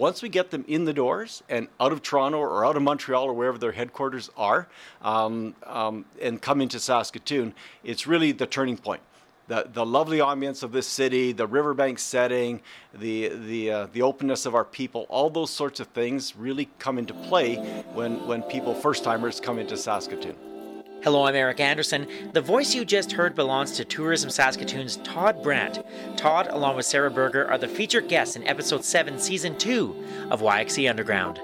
once we get them in the doors and out of Toronto or out of Montreal or wherever their headquarters are, um, um, and come into Saskatoon, it's really the turning point the, the lovely ambience of this city, the riverbank setting, the, the, uh, the openness of our people, all those sorts of things really come into play when, when people, first timers, come into Saskatoon. Hello, I'm Eric Anderson. The voice you just heard belongs to Tourism Saskatoon's Todd Brandt. Todd, along with Sarah Berger, are the featured guests in episode 7, season 2 of YXE Underground.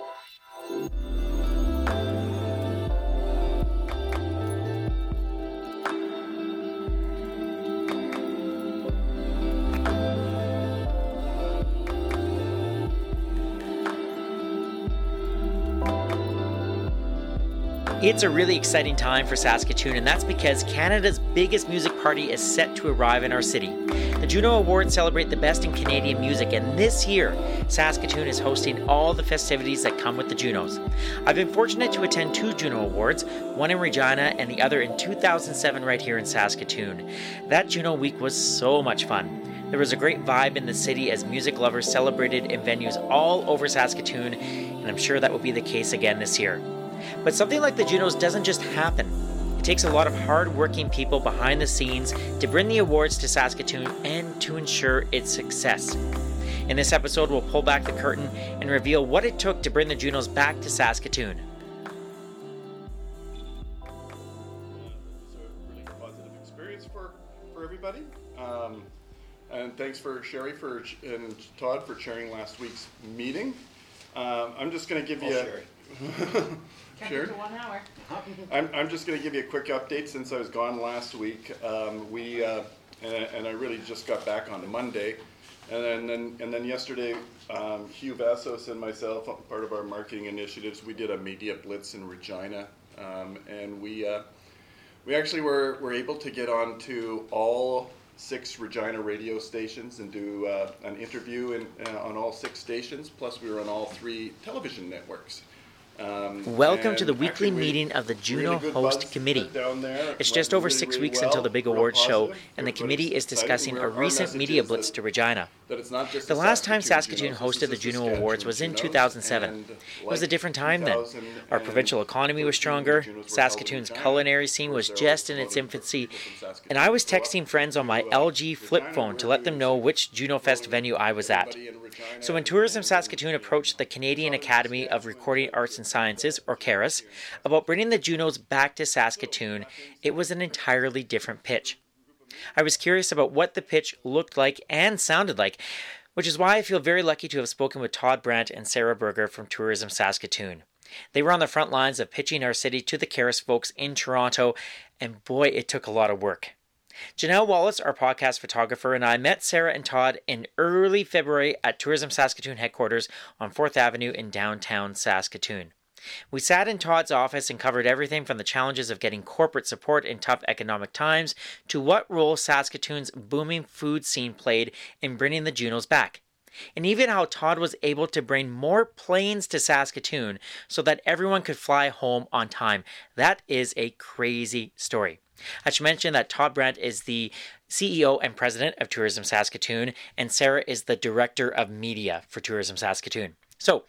It's a really exciting time for Saskatoon, and that's because Canada's biggest music party is set to arrive in our city. The Juno Awards celebrate the best in Canadian music, and this year, Saskatoon is hosting all the festivities that come with the Junos. I've been fortunate to attend two Juno Awards, one in Regina and the other in 2007 right here in Saskatoon. That Juno week was so much fun. There was a great vibe in the city as music lovers celebrated in venues all over Saskatoon, and I'm sure that will be the case again this year. But something like the Junos doesn't just happen. It takes a lot of hard-working people behind the scenes to bring the awards to Saskatoon and to ensure its success. In this episode, we'll pull back the curtain and reveal what it took to bring the Junos back to Saskatoon. This is a really positive experience for, for everybody. Um, and thanks for Sherry for and Todd for chairing last week's meeting. Um, I'm just going to give you. A, Kept Sure. it to one hour. I'm, I'm just going to give you a quick update since I was gone last week. Um, we uh, and, and I really just got back on Monday, and then and, and then yesterday, um, Hugh Vassos and myself, part of our marketing initiatives, we did a media blitz in Regina, um, and we uh, we actually were, were able to get on to all six Regina radio stations and do uh, an interview in, uh, on all six stations. Plus, we were on all three television networks. Um, Welcome to the weekly we- meeting of the Juno really Host Committee. there. It's just over really, six weeks well, until the big awards show, and the committee is discussing a recent media blitz to Regina. that it's not just The last time Saskatoon Junos, hosted the Juno Awards was in 2007. and It was a different time then. Our provincial economy was stronger, Junos were held in Saskatoon's culinary scene was just in its infancy, people from Saskatoon and I was to go up texting friends on my LG flip phone to let them know which Juno Fest venue I was at. So when Tourism Saskatoon approached the Canadian Academy of Recording Arts and Sciences, or CARAS, about bringing the Junos back to Saskatoon, it was an entirely different pitch. I was curious about what the pitch looked like and sounded like, which is why I feel very lucky to have spoken with Todd Brandt and Sarah Berger from Tourism Saskatoon. They were on the front lines of pitching our city to the CARAS folks in Toronto, and boy, it took a lot of work. Janelle Wallace, our podcast photographer, and I met Sarah and Todd in early February at Tourism Saskatoon headquarters on 4th Avenue in downtown Saskatoon. We sat in Todd's office and covered everything from the challenges of getting corporate support in tough economic times to what role Saskatoon's booming food scene played in bringing the Junos back. And even how Todd was able to bring more planes to Saskatoon so that everyone could fly home on time. That is a crazy story. I should mention that Todd Brandt is the CEO and president of Tourism Saskatoon, and Sarah is the director of media for Tourism Saskatoon. So,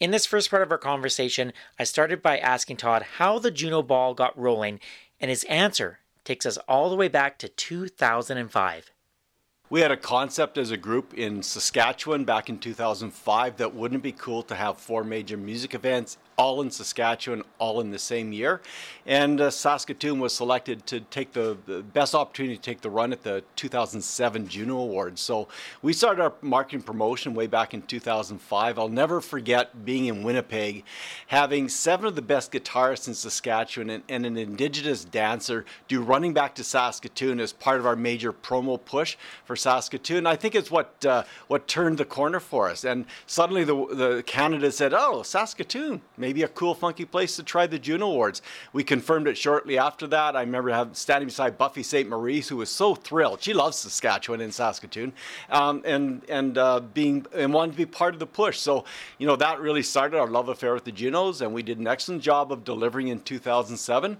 in this first part of our conversation, I started by asking Todd how the Juno Ball got rolling, and his answer takes us all the way back to 2005. We had a concept as a group in Saskatchewan back in 2005 that wouldn't it be cool to have four major music events all in Saskatchewan, all in the same year. And uh, Saskatoon was selected to take the, the best opportunity to take the run at the 2007 Juno Awards. So we started our marketing promotion way back in 2005. I'll never forget being in Winnipeg, having seven of the best guitarists in Saskatchewan and, and an Indigenous dancer do Running Back to Saskatoon as part of our major promo push for Saskatoon. I think it's what uh, what turned the corner for us. And suddenly the, the Canada said, oh, Saskatoon, maybe a cool, funky place to try the Juno Awards. We confirmed it shortly after that. I remember having, standing beside Buffy Sainte-Marie, who was so thrilled. She loves Saskatchewan and Saskatoon, um, and and uh, being and wanted to be part of the push. So you know that really started our love affair with the Junos, and we did an excellent job of delivering in 2007.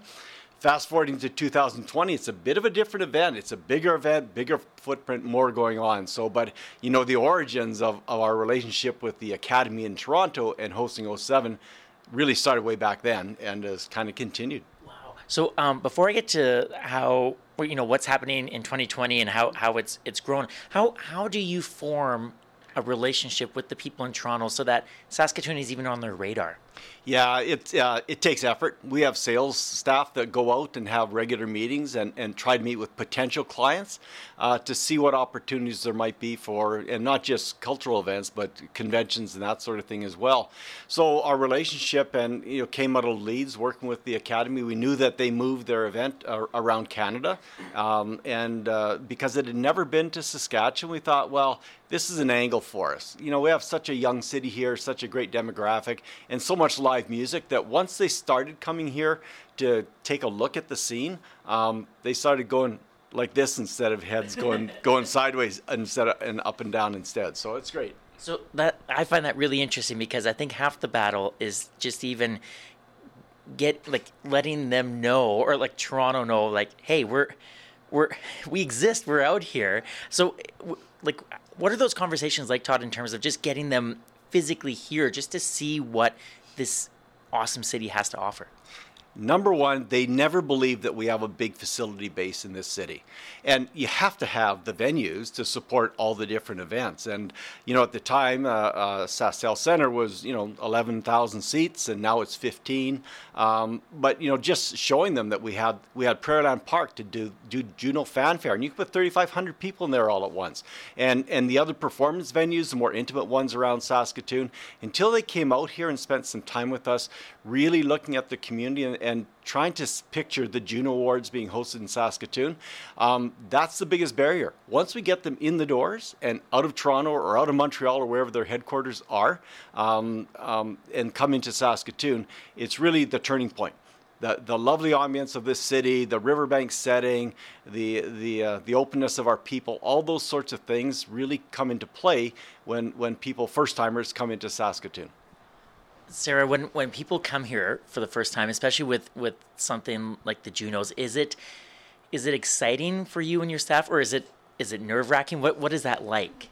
fast forwarding to 2020, it's a bit of a different event. It's a bigger event, bigger footprint, more going on. So, but you know, the origins of, of our relationship with the Academy in Toronto and hosting 07 really started way back then and has kind of continued. Wow. So um, before I get to how you know what's happening in 2020 and how, how it's it's grown, how how do you form a relationship with the people in Toronto so that Saskatoon is even on their radar? Yeah, it uh, it takes effort. We have sales staff that go out and have regular meetings and, and try to meet with potential clients uh, to see what opportunities there might be for, and not just cultural events, but conventions and that sort of thing as well. So our relationship and you know came out of leads working with the academy. We knew that they moved their event uh, around Canada, um, and uh, because it had never been to Saskatchewan, we thought, well, this is an angle for us. You know, we have such a young city here, such a great demographic, and so much live music that once they started coming here to take a look at the scene, um, they started going like this instead of heads going going sideways instead of and up and down instead. So it's great. So that I find that really interesting because I think half the battle is just even get like letting them know or like Toronto know like hey we're we're we exist we're out here so like what are those conversations like Todd in terms of just getting them physically here just to see what this awesome city has to offer? Number one, they never believe that we have a big facility base in this city. And you have to have the venues to support all the different events. And, you know, at the time, uh, uh, Center was, you know, 11,000 seats, and now it's 15. Um, but, you know, just showing them that we had we had Prairieland Park to do, do Juno Fanfare, and you could put 3,500 people in there all at once. And, and the other performance venues, the more intimate ones around Saskatoon, until they came out here and spent some time with us, really looking at the community and, and trying to picture the Juno Awards being hosted in Saskatoon, um, that's the biggest barrier. Once we get them in the doors and out of Toronto or out of Montreal or wherever their headquarters are, um, um, and come into Saskatoon, it's really the turning point. The, the lovely ambience of this city, the riverbank setting, the the uh, the openness of our people, all those sorts of things really come into play when when people first timers come into Saskatoon. Sarah, when when people come here for the first time, especially with with something like the Junos, is it is it exciting for you and your staff, or is it is it nerve wracking? What what is that like?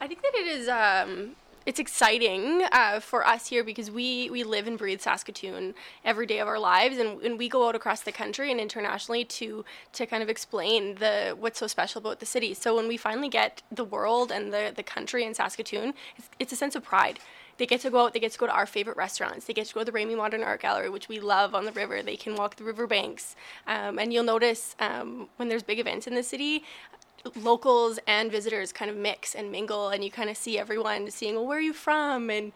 I think that it is. Um, it's exciting uh, for us here because we we live and breathe Saskatoon every day of our lives, and, and we go out across the country and internationally to to kind of explain the what's so special about the city. So when we finally get the world and the the country in Saskatoon, it's, it's a sense of pride they get to go out, they get to go to our favorite restaurants, they get to go to the Remai Modern Art Gallery, which we love on the river. They can walk the riverbanks. Um, and you'll notice um, when there's big events in the city, locals and visitors kind of mix and mingle, and you kind of see everyone seeing, well, where are you from? And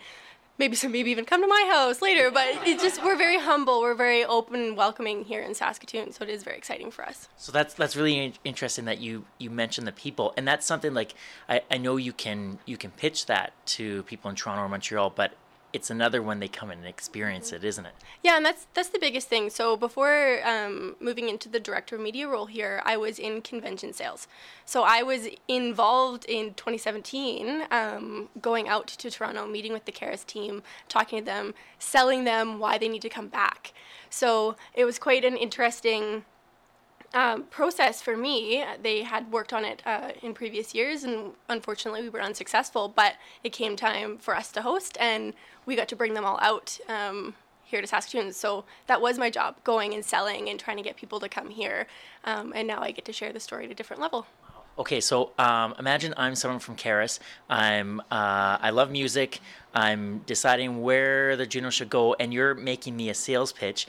maybe some maybe even come to my house later but it's just we're very humble. We're very open and welcoming here in saskatoon so it is very exciting for us. So that's that's really interesting that you you mentioned the people and that's something like i, I know you can you can pitch that to people in toronto or montreal but it's another when they come and experience it, isn't it? Yeah, and that's that's the biggest thing. So before um, moving into the director of media role here, I was in convention sales. So I was involved in 2017, um, going out to Toronto, meeting with the Caras team, talking to them, selling them why they need to come back. So it was quite an interesting um, process for me. They had worked on it uh, in previous years, and unfortunately, we were unsuccessful. But it came time for us to host, and we got to bring them all out um, here to Saskatoon. So that was my job, going and selling and trying to get people to come here. Um, and now I get to share the story at a different level. Okay, so um, imagine I'm someone from Caras. I'm uh, I love music. I'm deciding where the Juno should go, and you're making me a sales pitch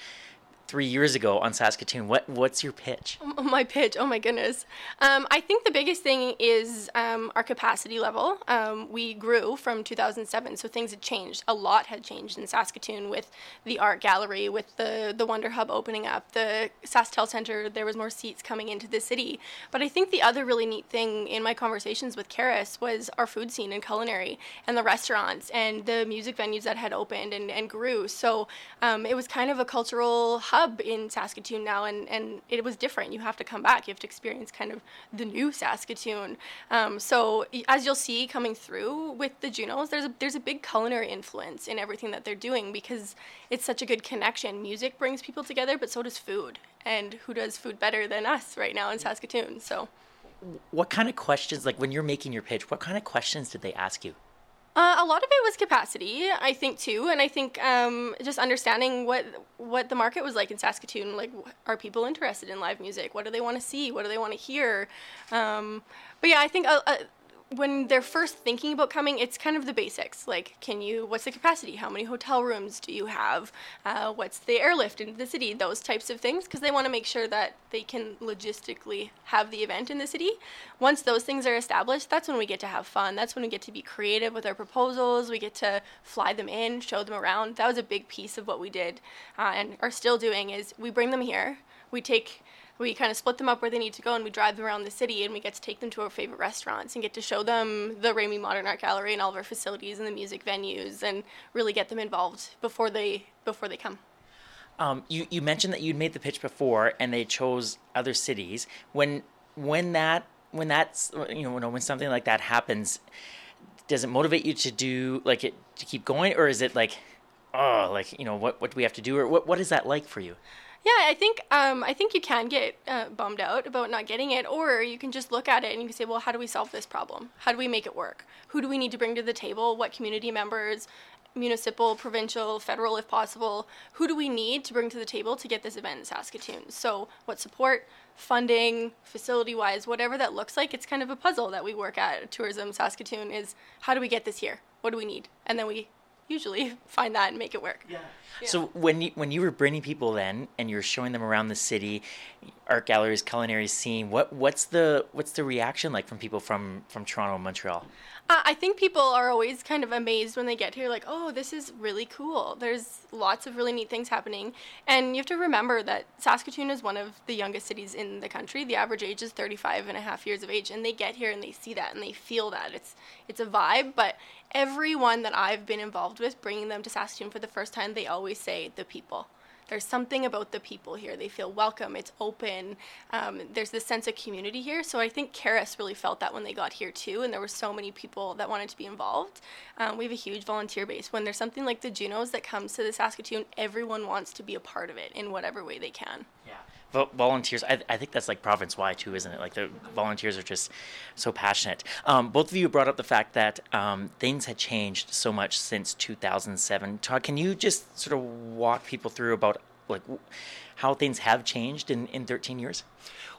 three years ago on Saskatoon. What what's your pitch? My pitch. Oh my goodness. Um, I think the biggest thing is um, our capacity level. Um, we grew from 2007, so things had changed. A lot had changed in Saskatoon with the art gallery, with the the Wonder Hub opening up, the SaskTel Center. There was more seats coming into the city. But I think the other really neat thing in my conversations with Caras was our food scene and culinary, and the restaurants and the music venues that had opened and, and grew. So um, it was kind of a cultural hub in Saskatoon now, and, and it was different. You have to come back. You have to experience kind of the new Saskatoon. Um, so as you'll see coming through with the Junos, there's a there's a big culinary influence in everything that they're doing because it's such a good connection. Music brings people together, but so does food. And who does food better than us right now in Saskatoon? So. What kind of questions, like when you're making your pitch, what kind of questions did they ask you? Uh, a lot of it was capacity, I think too, and I think um, just understanding what what the market was like in Saskatoon. Like, are people interested in live music? What do they want to see? What do they want to hear? Um, but yeah, I think uh, uh, when they're first thinking about coming, it's kind of the basics. Like, can you? What's the capacity? How many hotel rooms do you have? Uh, what's the airlift into the city? Those types of things, because they want to make sure that they can logistically have the event in the city. Once those things are established, that's when we get to have fun. That's when we get to be creative with our proposals. We get to fly them in, show them around. That was a big piece of what we did, uh, and are still doing. Is we bring them here. We take we kind of split them up where they need to go and we drive them around the city and we get to take them to our favorite restaurants and get to show them the Remai Modern Art Gallery and all of our facilities and the music venues and really get them involved before they before they come. Um, you you mentioned that you'd made the pitch before and they chose other cities. When when that when that's you know when something like that happens, does it motivate you to do like it to keep going or is it like oh like you know what what do we have to do or what what is that like for you? Yeah, I think um, I think you can get uh, bummed out about not getting it, or you can just look at it and you can say, well, how do we solve this problem? How do we make it work? Who do we need to bring to the table? What community members? municipal, provincial, federal, if possible. Who do we need to bring to the table to get this event in Saskatoon? So, what support, funding, facility wise, whatever that looks like, it's kind of a puzzle that we work at Tourism Saskatoon is how do we get this here? What do we need? And then we usually find that and make it work. Yeah. yeah. So when you when you were bringing people then and you're showing them around the city, art galleries, culinary scene, what what's the what's the reaction like from people from from Toronto and Montreal? Uh, I think people are always kind of amazed when they get here, like, oh, this is really cool. There's lots of really neat things happening. And you have to remember that Saskatoon is one of the youngest cities in the country. The average age is 35 and a half years of age. And they get here and they see that and they feel that. It's, it's a vibe, but everyone that I've been involved with bringing them to Saskatoon for the first time, they always say the people. There's something about the people here. They feel welcome. It's open. Um, there's this sense of community here. So I think CARAS really felt that when they got here too, and there were so many people that wanted to be involved. Um, we have a huge volunteer base. When there's something like the Junos that comes to the Saskatoon, everyone wants to be a part of it in whatever way they can. Yeah volunteers I, I, think that's like province wide too isn't it? Like the volunteers are just so passionate. Um, both of you brought up the fact that um, things had changed so much since 2007 todd can you just sort of walk people through about like how things have changed in, in 13 years?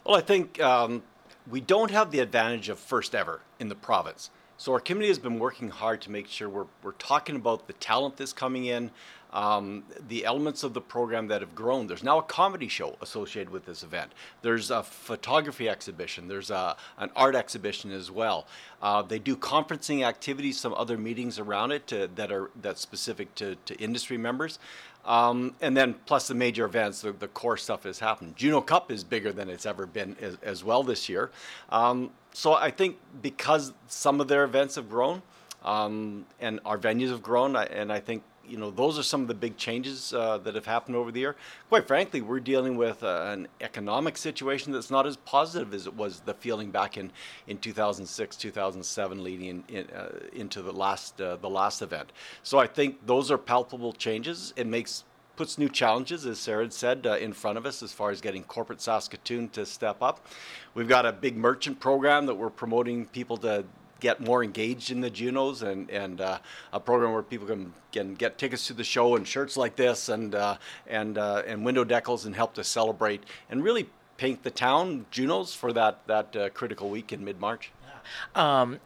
Well i think um, we don't have the advantage of first ever in the province. So our committee has been working hard to make sure we're, we're talking about the talent that's coming in, um, the elements of the program that have grown. There's now a comedy show associated with this event. There's a photography exhibition. There's a, an art exhibition as well. Uh, they do conferencing activities, some other meetings around it to, that are that's specific to, to industry members. Um, and then plus the major events, the, the, core stuff has happened. Juno Cup is bigger than it's ever been as, as well this year. Um, so I think because some of their events have grown um, and our venues have grown, and I think you know, those are some of the big changes uh, that have happened over the year. Quite frankly, we're dealing with uh, an economic situation that's not as positive as it was the feeling back in, in 2006, 2007, leading in, in, uh, into the last uh, the last event. So I think those are palpable changes. It makes puts new challenges, as Sarah said, uh, in front of us as far as getting corporate Saskatoon to step up. We've got a big merchant program that we're promoting people to get more engaged in the Junos and, and uh, a program where people can, can get tickets to the show and shirts like this and, uh, and, uh, and window decals and help to celebrate and really paint the town Junos for that, that uh, critical week in mid March. Um,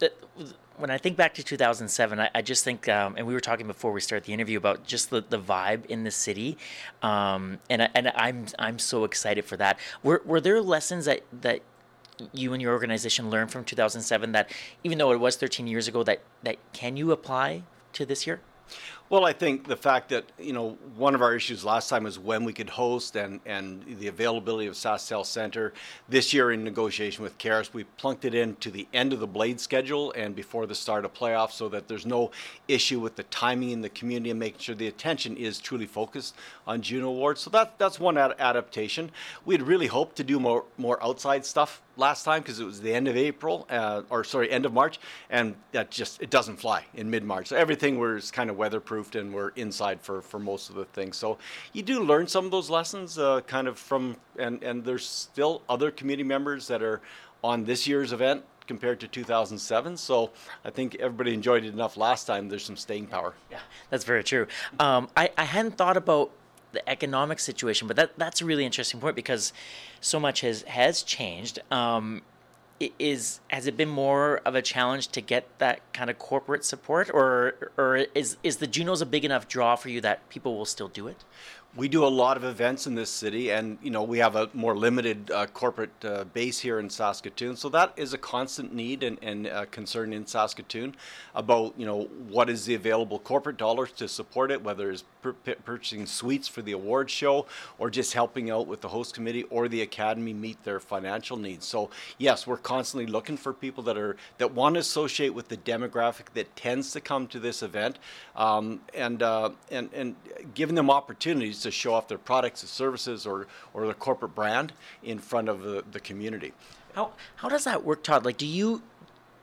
when I think back to 2007, I, I just think, um, and we were talking before we start the interview about just the, the vibe in the city, um, and I, and I'm I'm so excited for that. Were were there lessons that that you and your organization learned from 2007 that even though it was 13 years ago that that can you apply to this year Well, I think the fact that you know one of our issues last time was when we could host and and the availability of SaskTel Center. This year, in negotiation with CARAS, we plunked it in to the end of the Blade schedule and before the start of playoffs, so that there's no issue with the timing in the community and making sure the attention is truly focused on Juno Awards. So that that's one ad- adaptation. We'd really hoped to do more more outside stuff last time because it was the end of April, uh, or sorry, end of March, and that just it doesn't fly in mid March. So everything was kind of weatherproofed, and we're inside for for most of the things. So you do learn some of those lessons, uh, kind of from, and and there's still other community members that are on this year's event compared to 2007. So I think everybody enjoyed it enough last time. There's some staying power. Yeah, that's very true. Um, I, I hadn't thought about the economic situation, but that that's a really interesting point because so much has has changed. Um, is has it been more of a challenge to get that kind of corporate support, or or is is the Junos a big enough draw for you that people will still do it? We do a lot of events in this city, and you know we have a more limited uh, corporate uh, base here in Saskatoon. So that is a constant need and, and uh, concern in Saskatoon about you know what is the available corporate dollars to support it, whether it's pur- purchasing suites for the award show or just helping out with the host committee or the academy meet their financial needs. So yes, we're constantly looking for people that are that want to associate with the demographic that tends to come to this event, um, and uh, and and giving them opportunities to show off their products and services or, or their corporate brand in front of the, the community. How, how does that work, Todd? Like, do you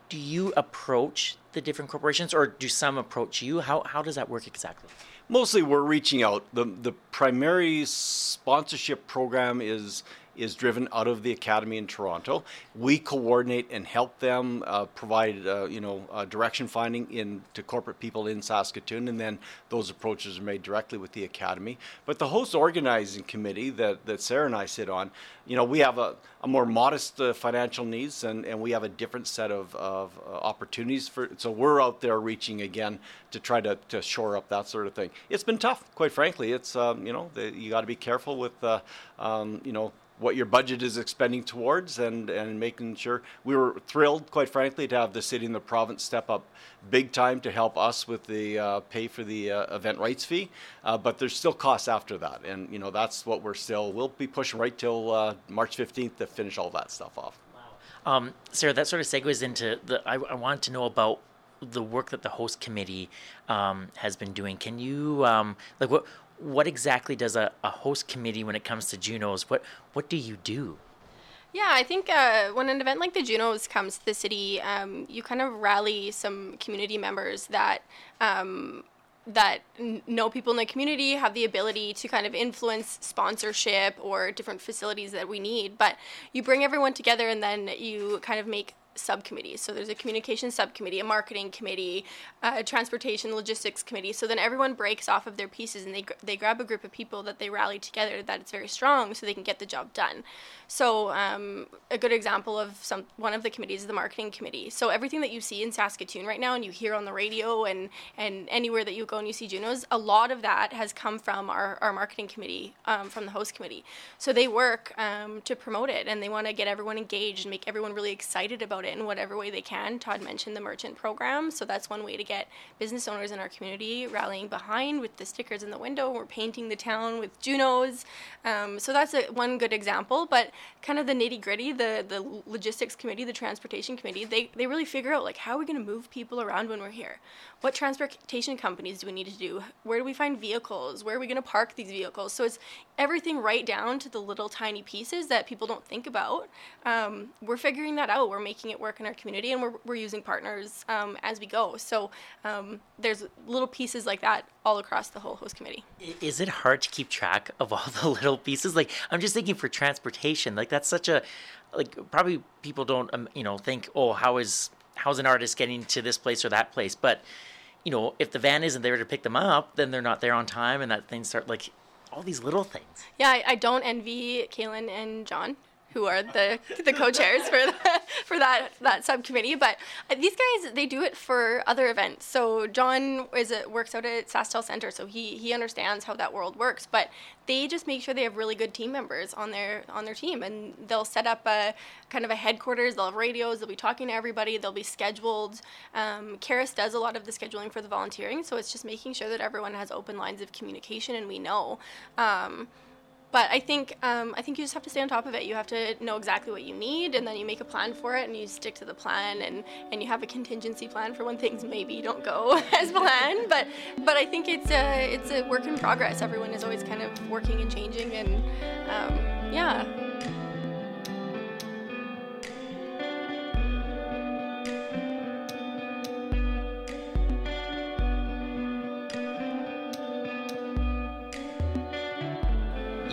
do you approach the different corporations or do some approach you? How, how does that work exactly? Mostly we're reaching out. The, the primary sponsorship program is is driven out of the academy in Toronto. We coordinate and help them uh, provide, uh, you know, uh, direction finding in to corporate people in Saskatoon, and then those approaches are made directly with the academy. But the host organizing committee that, that Sarah and I sit on, you know, we have a, a more modest uh, financial needs, and, and we have a different set of, of uh, opportunities for. So we're out there reaching again to try to, to shore up that sort of thing. It's been tough, quite frankly. It's um, you know the, you got to be careful with uh, um, you know what your budget is expending towards and, and making sure we were thrilled quite frankly to have the city and the province step up big time to help us with the uh, pay for the uh, event rights fee. Uh, but there's still costs after that. And you know that's what we're still we'll be pushing right till uh, march 15th to finish all that stuff off. Um, sarah that sort of segues into the I, I wanted to know about the work that the host committee um, has been doing. Can you um, like what what exactly does a, a host committee when it comes to Junos? What what do you do? Yeah, I think uh, when an event like the Junos comes to the city, um, you kind of rally some community members that um, that know people in the community, have the ability to kind of influence sponsorship or different facilities that we need. But you bring everyone together, and then you kind of make subcommittees. So there's a communication subcommittee, a marketing committee, a transportation logistics committee. So then everyone breaks off of their pieces and they they grab a group of people that they rally together that it's very strong, so they can get the job done. So um, a good example of some one of the committees is the marketing committee. So everything that you see in Saskatoon right now and you hear on the radio and and anywhere that you go and you see Junos, a lot of that has come from our, our marketing committee, um, from the host committee. So they work um, to promote it and they want to get everyone engaged and make everyone really excited about it in whatever way they can. Todd mentioned the merchant program, so that's one way to get business owners in our community rallying behind with the stickers in the window. We're painting the town with Junos, um, so that's a, one good example. But kind of the nitty gritty, the the logistics committee, the transportation committee, they they really figure out like how are we going to move people around when we're here. What transportation companies do we need to do? Where do we find vehicles? Where are we going to park these vehicles? So it's everything right down to the little tiny pieces that people don't think about. Um, we're figuring that out. We're making it work in our community, and we're, we're using partners um, as we go. So um, there's little pieces like that all across the whole host committee. Is it hard to keep track of all the little pieces? Like I'm just thinking for transportation, like that's such a like probably people don't um, you know think oh how is how's an artist getting to this place or that place, but you know if the van isn't there to pick them up, then they're not there on time, and that things start like all these little things. Yeah, I, I don't envy Kaylin and John who are the the co-chairs for the, for that that subcommittee. But these guys they do it for other events. So John is a, works out at SaskTel Center, so he he understands how that world works. But they just make sure they have really good team members on their on their team, and they'll set up a kind of a headquarters. They'll have radios. They'll be talking to everybody. They'll be scheduled. Um, CARAS does a lot of the scheduling for the volunteering, so it's just making sure that everyone has open lines of communication, and we know. Um, but I think um, I think you just have to stay on top of it. You have to know exactly what you need, and then you make a plan for it, and you stick to the plan, and, and you have a contingency plan for when things maybe don't go as planned. But but I think it's a it's a work in progress. Everyone is always kind of working and changing, and um, yeah.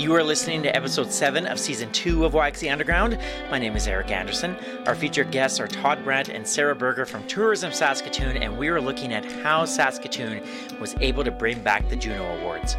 You are listening to episode 7 of season 2 of YXE Underground. My name is Eric Anderson. Our featured guests are Todd Brandt and Sarah Berger from Tourism Saskatoon, and we are looking at how Saskatoon was able to bring back the Juno Awards.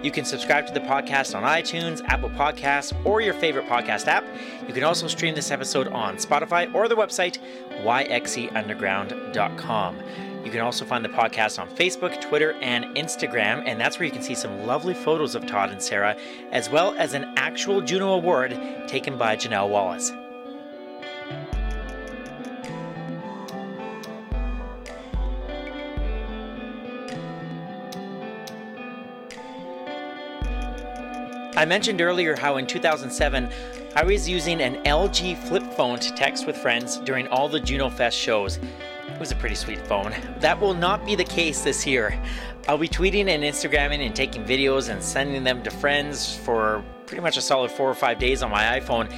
You can subscribe to the podcast on iTunes, Apple Podcasts, or your favorite podcast app. You can also stream this episode on Spotify or the website yxeunderground.com. You can also find the podcast on Facebook, Twitter, and Instagram, and that's where you can see some lovely photos of Todd and Sarah, as well as an actual Juno Award taken by Janelle Wallace. I mentioned earlier how in 2007 I was using an LG flip phone to text with friends during all the Juno Fest shows. Was a pretty sweet phone. That will not be the case this year. I'll be tweeting and Instagramming and taking videos and sending them to friends for pretty much a solid four or five days on my iPhone.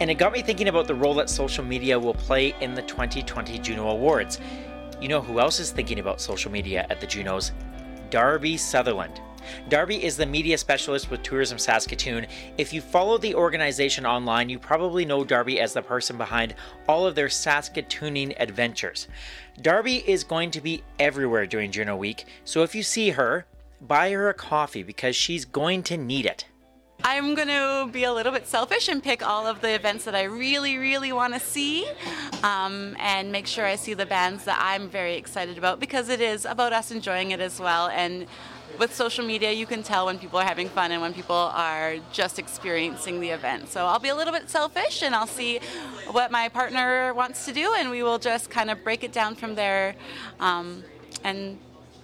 And it got me thinking about the role that social media will play in the 2020 Juno Awards. You know who else is thinking about social media at the Junos? Darby Sutherland. Darby is the media specialist with Tourism Saskatoon. If you follow the organization online, you probably know Darby as the person behind all of their Saskatooning adventures. Darby is going to be everywhere during Juno Week, so if you see her, buy her a coffee because she's going to need it. I'm going to be a little bit selfish and pick all of the events that I really, really want to see um, and make sure I see the bands that I'm very excited about because it is about us enjoying it as well. And with social media, you can tell when people are having fun and when people are just experiencing the event. So I'll be a little bit selfish and I'll see what my partner wants to do, and we will just kind of break it down from there um, and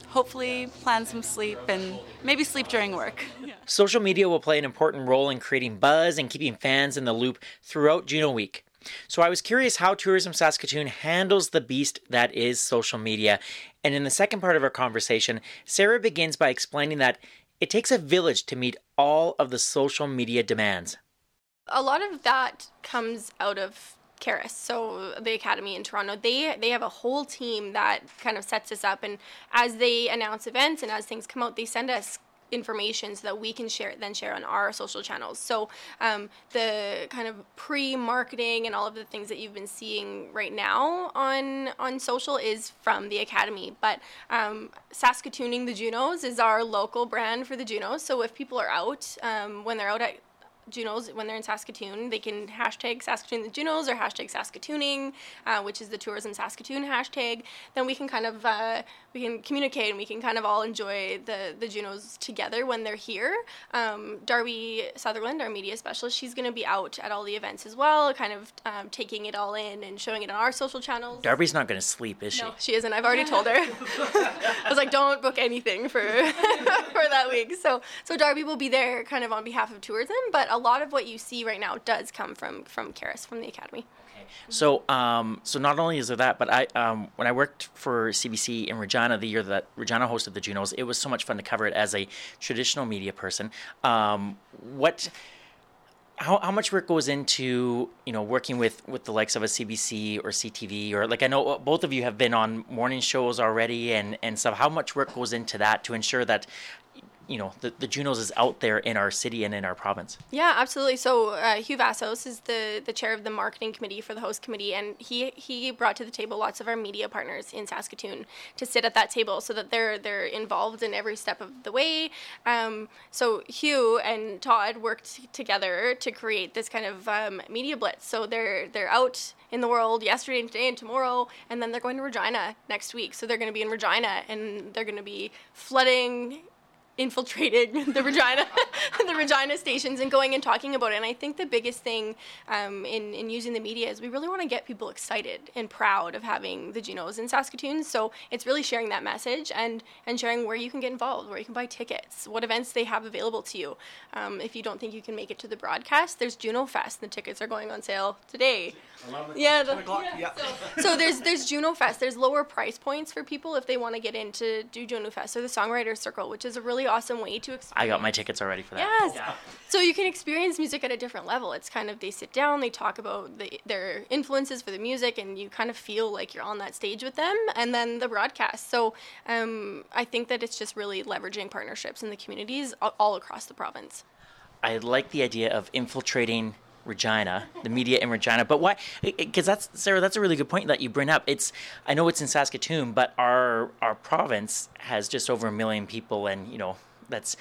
hopefully plan some sleep and maybe sleep during work. Social media will play an important role in creating buzz and keeping fans in the loop throughout Juno Week. So I was curious how Tourism Saskatoon handles the beast that is social media. And in the second part of our conversation, Sarah begins by explaining that it takes a village to meet all of the social media demands. A lot of that comes out of CARAS, so the academy in Toronto, they they have a whole team that kind of sets us up, and as they announce events and as things come out, they send us information so that we can share then share on our social channels. So um, the kind of pre-marketing and all of the things that you've been seeing right now on on social is from the academy. But um, Saskatooning the Junos is our local brand for the Junos. So if people are out um, when they're out at Junos when they're in Saskatoon. They can hashtag Saskatoon the Junos or hashtag Saskatooning, uh, which is the Tourism Saskatoon hashtag. Then we can kind of uh, we can communicate and we can kind of all enjoy the the Junos together when they're here. Um, Darby Sutherland, our media specialist, she's going to be out at all the events as well, kind of um, taking it all in and showing it on our social channels. Darby's not going to sleep, is she? No, she isn't. I've already told her. I was like, don't book anything for for that week. So so Darby will be there, kind of on behalf of tourism, but a lot of what you see right now does come from from CARAS from the academy. So, um, so not only is there that, but I, um, when I worked for CBC in Regina the year that Regina hosted the Junos, it was so much fun to cover it as a traditional media person. Um, what, how, how much work goes into you know working with with the likes of a CBC or CTV or like I know both of you have been on morning shows already and and stuff. How much work goes into that to ensure that you know the, the Junos is out there in our city and in our province. Yeah, absolutely. So uh, Hugh Vassos is the the chair of the marketing committee for the host committee, and he he brought to the table lots of our media partners in Saskatoon to sit at that table so that they're they're involved in every step of the way. Um, so Hugh and Todd worked together to create this kind of um, media blitz. So they're they're out in the world yesterday and today and tomorrow, and then they're going to Regina next week. So they're going to be in Regina and they're going to be flooding infiltrating the Regina, the Regina stations and going and talking about it. And I think the biggest thing um, in in using the media is we really want to get people excited and proud of having the Junos in Saskatoon. So it's really sharing that message and and sharing where you can get involved, where you can buy tickets, what events they have available to you. Um, if you don't think you can make it to the broadcast, there's Juno Fest. The tickets are going on sale today. Yeah, the, yeah. So, so there's there's Juno Fest. There's lower price points for people if they want to get into do Juno Fest or the Songwriters Circle, which is a really awesome way to experience. I got my tickets already for that. Yes. Yeah. So you can experience music at a different level. It's kind of they sit down, they talk about the, their influences for the music, and you kind of feel like you're on that stage with them. And then the broadcast. So um, I think that it's just really leveraging partnerships in the communities all, all across the province. I like the idea of infiltrating Regina, the media in Regina. But why? Because that's Sarah. That's a really good point that you bring up. It's I know it's in Saskatoon, but our our province has just over a million people, and you know that's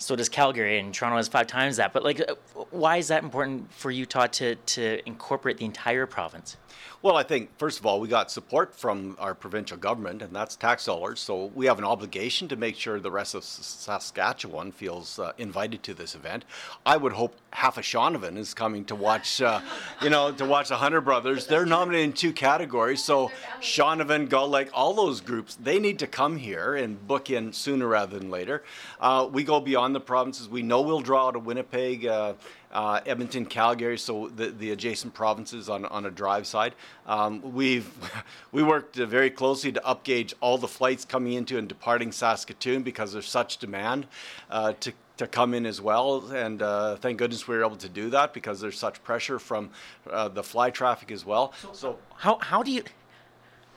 so does Calgary, and Toronto has five times that. But like, uh, why is that important for Utah to to incorporate the entire province? Well, I think first of all, we got support from our provincial government, and that's tax dollars. So we have an obligation to make sure the rest of Saskatchewan feels uh, invited to this event. I would hope half of Shaunavon is coming to watch, uh, you know, to watch the Hunter Brothers. They're nominated in two categories. So Shaunavon, Gull Lake, all those groups, they need to come here and book in sooner rather than later. Uh, we go beyond the provinces. We know we'll draw out of Winnipeg uh, uh, Edmonton, Calgary, so the, the adjacent provinces on, on a drive side. Um, we've we worked uh, very closely to upgauge all the flights coming into and departing Saskatoon because there's such demand uh, to to come in as well. And uh, thank goodness we were able to do that because there's such pressure from uh, the fly traffic as well. So, so, how, how do you,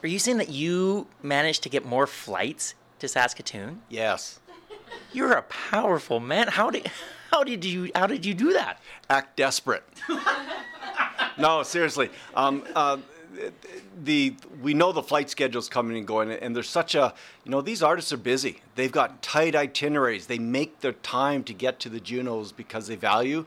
are you saying that you managed to get more flights to Saskatoon? Yes. You're a powerful man. How did, how did you how did you do that? Act desperate. no, seriously. Um, uh, the we know the flight schedule's coming and going, and there's such a you know these artists are busy. They've got tight itineraries. They make their time to get to the Junos because they value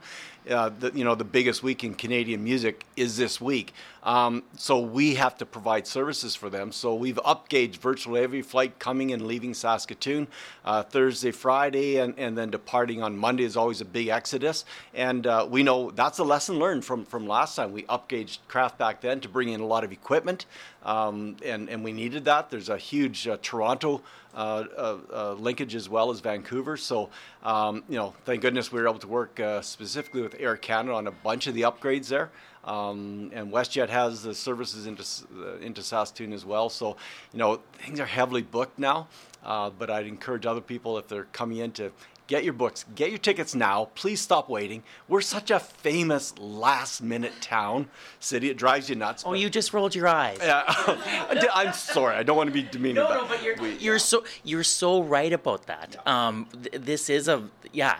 uh, the, you know, the biggest week in Canadian music is this week. Um, so we have to provide services for them. So we've upgauged virtually every flight coming and leaving Saskatoon. Uh, Thursday, Friday, and, and then departing on Monday is always a big exodus. And uh, we know that's a lesson learned from, from last time. We upgauged craft back then to bring in a lot of equipment, um, and, and we needed that. There's a huge uh, Toronto uh, uh, uh, linkage as well as Vancouver. So, um, you know, thank goodness we were able to work specifically with Air Canada on a bunch of the upgrades there. Um, and WestJet has the services into uh, into Saskatoon as well. So, you know, things are heavily booked now. Uh, but I'd encourage other people if they're coming in to Get your books, get your tickets now. Please stop waiting. We're such a famous last minute town, city. It drives you nuts. Oh, you just rolled your eyes. Yeah, I'm sorry. I don't want to be demeaning. No, no, but you're, you're so you're so right about that. Um, th- this is a yeah,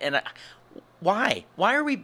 and uh, why? Why are we?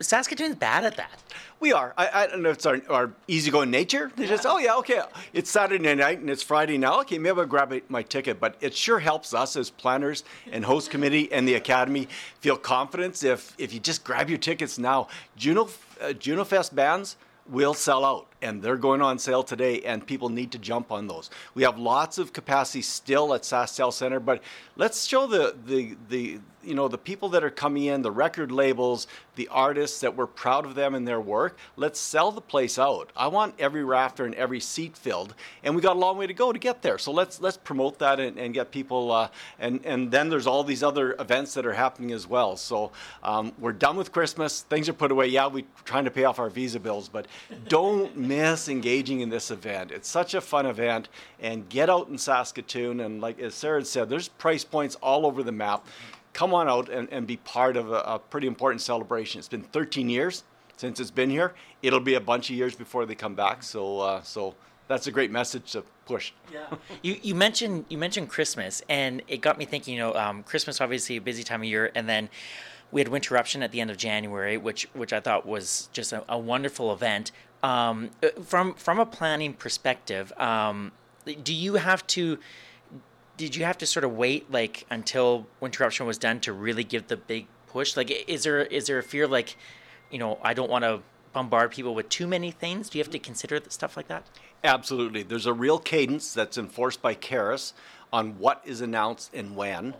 Saskatoon's bad at that. We are. I, I don't know if it's our, our easygoing nature. They yeah. just, oh, yeah, okay, it's Saturday night and it's Friday now. Okay, maybe I'll grab my ticket. But it sure helps us as planners and host committee and the academy feel confidence if, if you just grab your tickets now. Juno, uh, Juno Fest bands will sell out and they're going on sale today and people need to jump on those. We have lots of capacity still at SaskTel Center, but let's show the, the, the, you know, the people that are coming in, the record labels, the artists that we're proud of them and their work. Let's sell the place out. I want every rafter and every seat filled, and we got a long way to go to get there. So let's let's promote that and, and get people. Uh, and and then there's all these other events that are happening as well. So um, we're done with Christmas. Things are put away. Yeah, we're trying to pay off our visa bills, but don't miss engaging in this event. It's such a fun event, and get out in Saskatoon. And like as Sarah said, there's price points all over the map come on out and, and be part of a, a, pretty important celebration. It's been 13 years since it's been here. It'll be a bunch of years before they come back. So, uh, so that's a great message to push. Yeah. you you mentioned you mentioned Christmas, and it got me thinking. You know, um, Christmas obviously a busy time of year, and then we had Winterruption at the end of January, which which I thought was just a, a wonderful event. Um, uh, from from a planning perspective, um, do you have to? Did you have to sort of wait like until Winterruption was done to really give the big push? Like, is there is there a fear like, you know, I don't want to bombard people with too many things? Do you have to consider stuff like that? Absolutely. There's a real cadence that's enforced by CARAS on what is announced and when.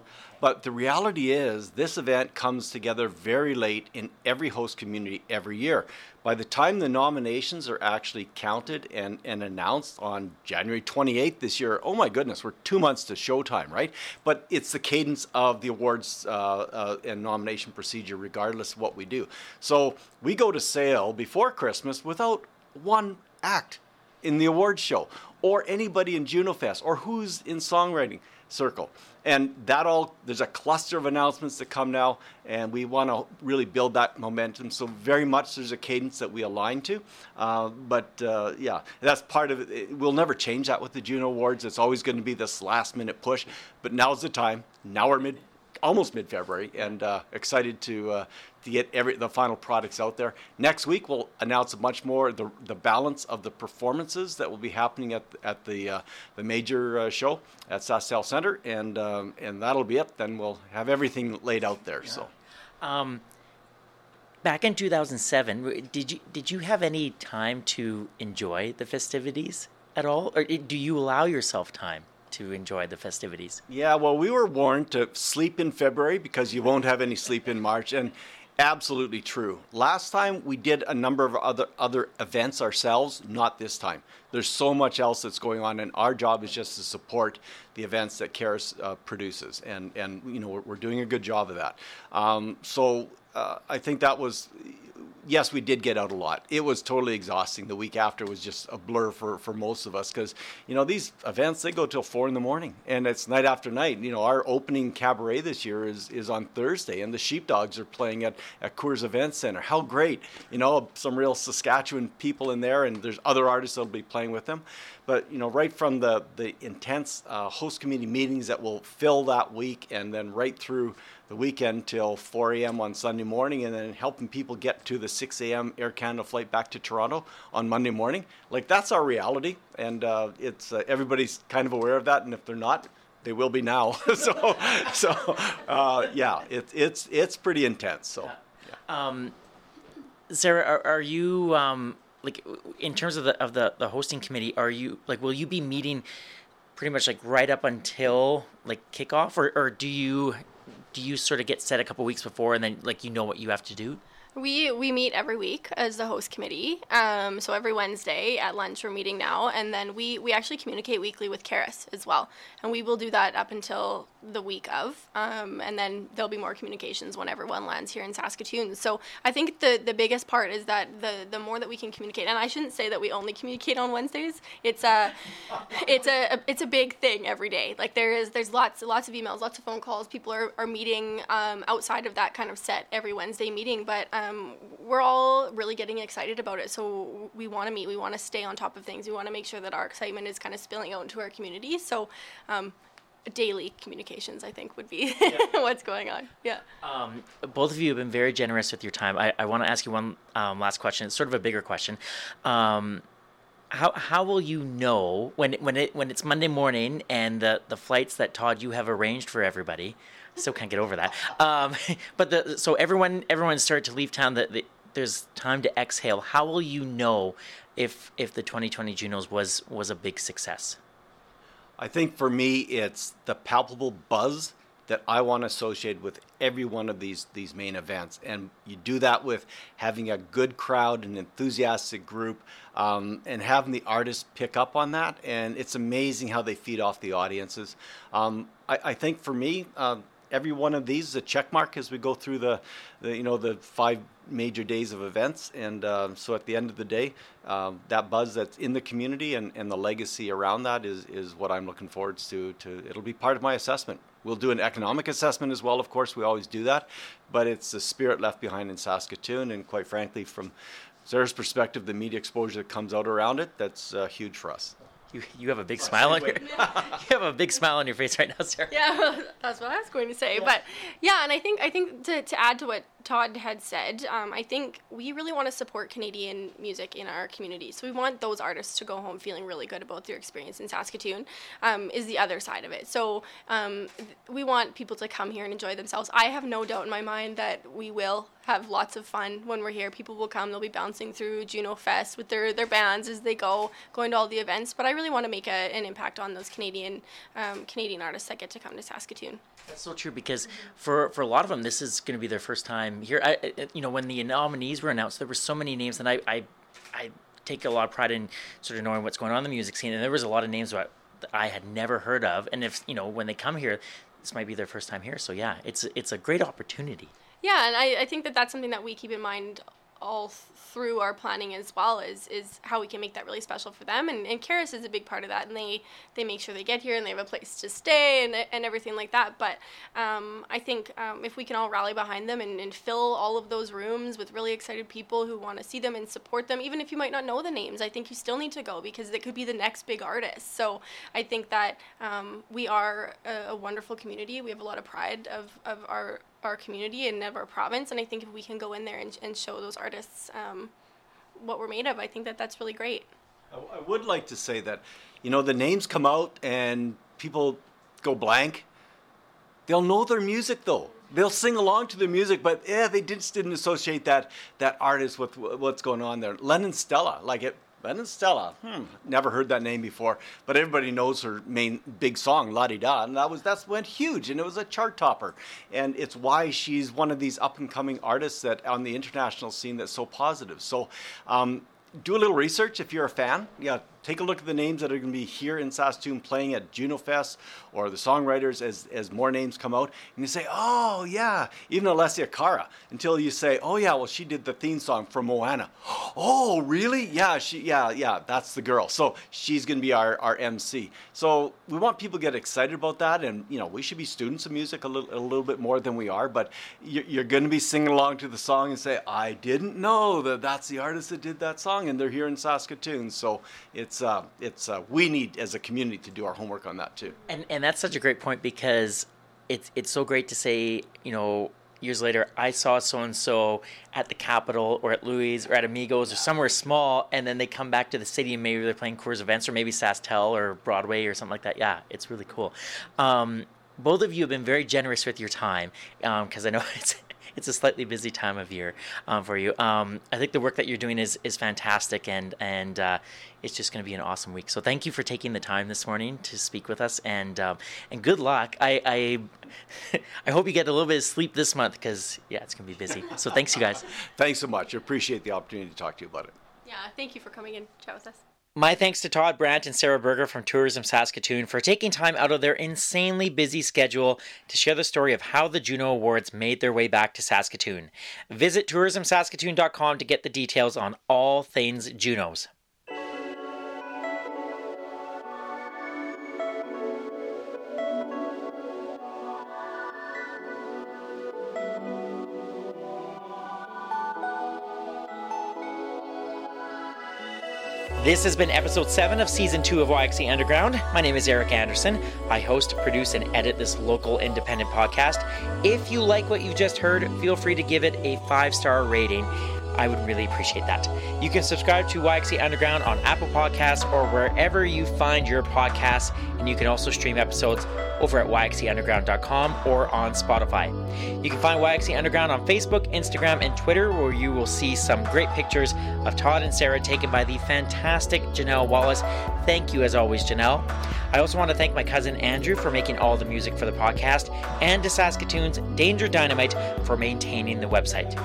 But the reality is, this event comes together very late in every host community every year. By the time the nominations are actually counted and, and announced on January 28th this year, oh my goodness, we're two months to showtime, right? But it's the cadence of the awards uh, uh, and nomination procedure, regardless of what we do. So we go to sale before Christmas without one act in the awards show or anybody in Juno Fest or who's in songwriting circle. And that all, there's a cluster of announcements that come now, and we want to really build that momentum. So, very much there's a cadence that we align to. Uh, but uh, yeah, that's part of it. We'll never change that with the Juno Awards. It's always going to be this last minute push. But now's the time. Now we're mid almost mid-February, and uh, excited to uh, to get every the final products out there. Next week we'll announce much more the the balance of the performances that will be happening at at the uh, the major uh, show at SaskTel Center, and um, and that'll be it. Then we'll have everything laid out there. Yeah. So. Um, back in 2007, did you did you have any time to enjoy the festivities at all, or do you allow yourself time? To enjoy the festivities. Yeah, well, we were warned to sleep in February because you won't have any sleep in March, and absolutely true. Last time we did a number of other other events ourselves, not this time. There's so much else that's going on, and our job is just to support the events that CARAS uh, produces, and and you know we're, we're, doing a good job of that. Um, so uh, I think that was yes, we did get out a lot. It was totally exhausting. The week after was just a blur for, for most of us because, you know, these events, they go till four in the morning and it's night after night. You know, our opening cabaret this year is, is on Thursday and the Sheepdogs are playing at, at Coors Event Center. How great. You know, some real Saskatchewan people in there and there's other artists that'll be playing with them. But, you know, right from the, the intense uh, host committee meetings that will fill that week and then right through the weekend till 4 a.m. on Sunday morning, and then helping people get to the 6 a.m. Air Canada flight back to Toronto on Monday morning. Like that's our reality, and uh, it's uh, everybody's kind of aware of that. And if they're not, they will be now. so, so uh, yeah, it, it's it's pretty intense. So, yeah. um, Sarah, are, are you um, like in terms of the of the the hosting committee? Are you like will you be meeting? pretty much like right up until like kickoff or, or do you do you sort of get set a couple weeks before and then like you know what you have to do? We we meet every week as the host committee. Um, so every Wednesday at lunch we're meeting now, and then we we actually communicate weekly with CARAS as well, and we will do that up until the week of, um, and then there'll be more communications when everyone lands here in Saskatoon. So I think the the biggest part is that the the more that we can communicate, and I shouldn't say that we only communicate on Wednesdays. It's a it's a, a it's a big thing every day. Like there is there's lots lots of emails, lots of phone calls. People are are meeting um, outside of that kind of set every Wednesday meeting, but um, we're all really getting excited about it. So we want to meet, we want to stay on top of things, we want to make sure that our excitement is kind of spilling out into our community. So um, daily communications, I think, would be yeah. what's going on. Yeah. Um, both of you have been very generous with your time. I, I want to ask you one um, last question. It's sort of a bigger question. Um, how, how will you know when when it when it's Monday morning and the, the flights that Todd you have arranged for everybody Still can't get over that. Um, but the so everyone everyone started to leave town. That the, there's time to exhale. How will you know if if the 2020 Junos was was a big success? I think for me, it's the palpable buzz that I want to associate with every one of these these main events, and you do that with having a good crowd, an enthusiastic group, um, and having the artists pick up on that. And it's amazing how they feed off the audiences. Um, I, I, think for me, uh, every one of these is a check mark as we go through the, the you know the five major days of events. And um, so at the end of the day um, that buzz that's in the community and, and the legacy around that is, is what i'm looking forward to to it'll be part of my assessment. We'll do an economic assessment as well of course. We always do that. But it's the spirit left behind in saskatoon and quite frankly from Sarah's perspective, the media exposure that comes out around it, that's uh, huge for us. You, you have a big smile on your you have a big smile on your face right now, Sarah. Yeah, that's what I was going to say. But yeah, and I think I think to, to add to what Todd had said, um, I think we really want to support Canadian music in our community. So we want those artists to go home feeling really good about their experience in Saskatoon. Um, is the other side of it. So um, th- we want people to come here and enjoy themselves. I have no doubt in my mind that we will have lots of fun when we're here. People will come. They'll be bouncing through Juno Fest with their, their bands as they go, going to all the events. But I really want to make a, an impact on those Canadian um, Canadian artists that get to come to Saskatoon. That's so true because for for a lot of them, this is going to be their first time here. I, I- you know, when the nominees were announced, there were so many names, and I, I, I take a lot of pride in sort of knowing what's going on in the music scene. And there was a lot of names that I had never heard of. And if you know, when they come here, this might be their first time here. So yeah, it's it's a great opportunity. Yeah, and I, I think that that's something that we keep in mind all through our planning as well is is how we can make that really special for them. And, and CARAS is a big part of that and they they make sure they get here and they have a place to stay and, and everything like that. But um, I think um, if we can all rally behind them and, and fill all of those rooms with really excited people who want to see them and support them even if you might not know the names I think you still need to go because it could be the next big artist. So I think that um, we are a, a wonderful community. We have a lot of pride of, of our our community and of our province. And I think if we can go in there and, and show those artists um, what we're made of, I think that that's really great. I, I would like to say that, you know, the names come out and people go blank. They'll know their music though. They'll sing along to the music, but yeah, they just didn't associate that that artist with what's going on there. Lennon Stella, like it. Lennon Stella, hmm, never heard that name before, but everybody knows her main big song, La Di Da, and that was that's went huge, and it was a chart topper, and it's why she's one of these up and coming artists that on the international scene that's so positive. So, um, do a little research if you're a fan. Yeah, take a look at the names that are going to be here in Saskatoon playing at Juno Fest or the songwriters as, as more names come out. And you say, oh, yeah, even Alessia Cara, until you say, oh, yeah, well, she did the theme song for Moana. Oh, really? Yeah, she, yeah, yeah, that's the girl. So she's going to be our, our MC. So we want people to get excited about that. And, you know, we should be students of music a little, a little bit more than we are. But you're, going to be singing along to the song and say, I didn't know that that's the artist that did that song. And they're here in Saskatoon. So it's, uh, it's, uh, we need as a community to do our homework on that too. And and that's such a great point because it's it's so great to say, you know, years later, I saw so and so at the Capitol or at Louis or at Amigos or somewhere small, and then they come back to the city and maybe they're playing Coors events or maybe SaskTel or Broadway or something like that. Yeah, it's really cool. Um, both of you have been very generous with your time because I know it's it's a slightly busy time of year um, for you. Um, I think the work that you're doing is is fantastic, and and uh, it's just going to be an awesome week. So thank you for taking the time this morning to speak with us, and um, and good luck. I I, I hope you get a little bit of sleep this month because yeah, it's going to be busy. So thanks, you guys. Thanks so much. I appreciate the opportunity to talk to you about it. Yeah, thank you for coming in, chat with us. My thanks to Todd Brandt and Sarah Berger from Tourism Saskatoon for taking time out of their insanely busy schedule to share the story of how the Juno Awards made their way back to Saskatoon. Visit tourismsaskatoon.com to get the details on all things Junos. This has been episode 7 of season 2 of YXE Underground. My name is Eric Anderson. I host, produce, and edit this local independent podcast. If you like what you've just heard, feel free to give it a five star rating. I would really appreciate that. You can subscribe to YXE Underground on Apple Podcasts or wherever you find your podcasts, and you can also stream episodes over at yxeunderground.com or on Spotify. You can find YXE Underground on Facebook, Instagram, and Twitter, where you will see some great pictures of Todd and Sarah taken by the fantastic Janelle Wallace. Thank you, as always, Janelle. I also want to thank my cousin Andrew for making all the music for the podcast, and to Saskatoon's Danger Dynamite for maintaining the website.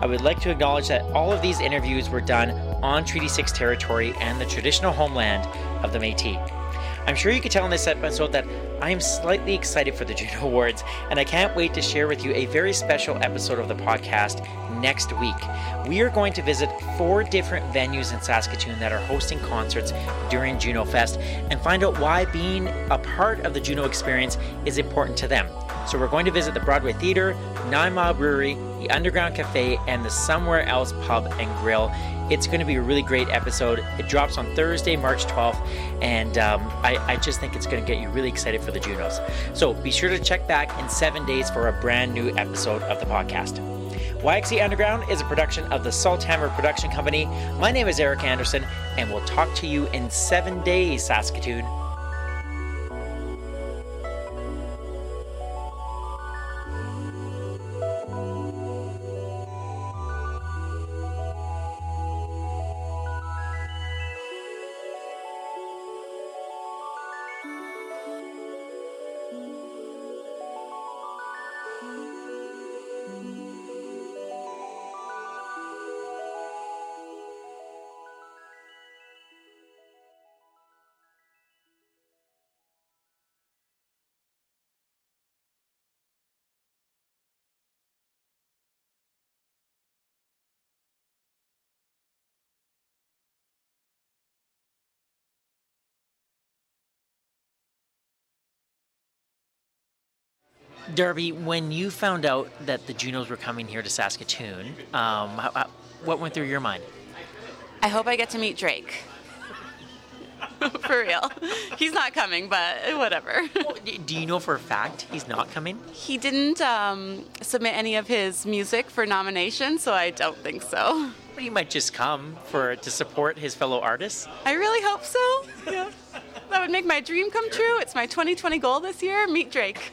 I would like to acknowledge that all of these interviews were done on Treaty 6 territory and the traditional homeland of the Metis. I'm sure you could tell in this episode that I am slightly excited for the Juno Awards, and I can't wait to share with you a very special episode of the podcast next week. We are going to visit four different venues in Saskatoon that are hosting concerts during Juno Fest and find out why being a part of the Juno experience is important to them. So we're going to visit the Broadway Theater, Nine Mile Brewery, the Underground Cafe, and the Somewhere Else Pub and Grill. It's going to be a really great episode. It drops on Thursday, March 12th, and um, I, I just think it's going to get you really excited for the Junos. So be sure to check back in seven days for a brand new episode of the podcast. YXE Underground is a production of the Salthammer Production Company. My name is Eric Anderson, and we'll talk to you in seven days, Saskatoon. Darby, when you found out that the Junos were coming here to Saskatoon, um, how, how, what went through your mind? I hope I get to meet Drake. for real. He's not coming, but whatever. Do you know for a fact he's not coming? He didn't um, submit any of his music for nomination, so I don't think so. But he might just come for to support his fellow artists. I really hope so. Yeah. That would make my dream come true. It's my 2020 goal this year meet Drake.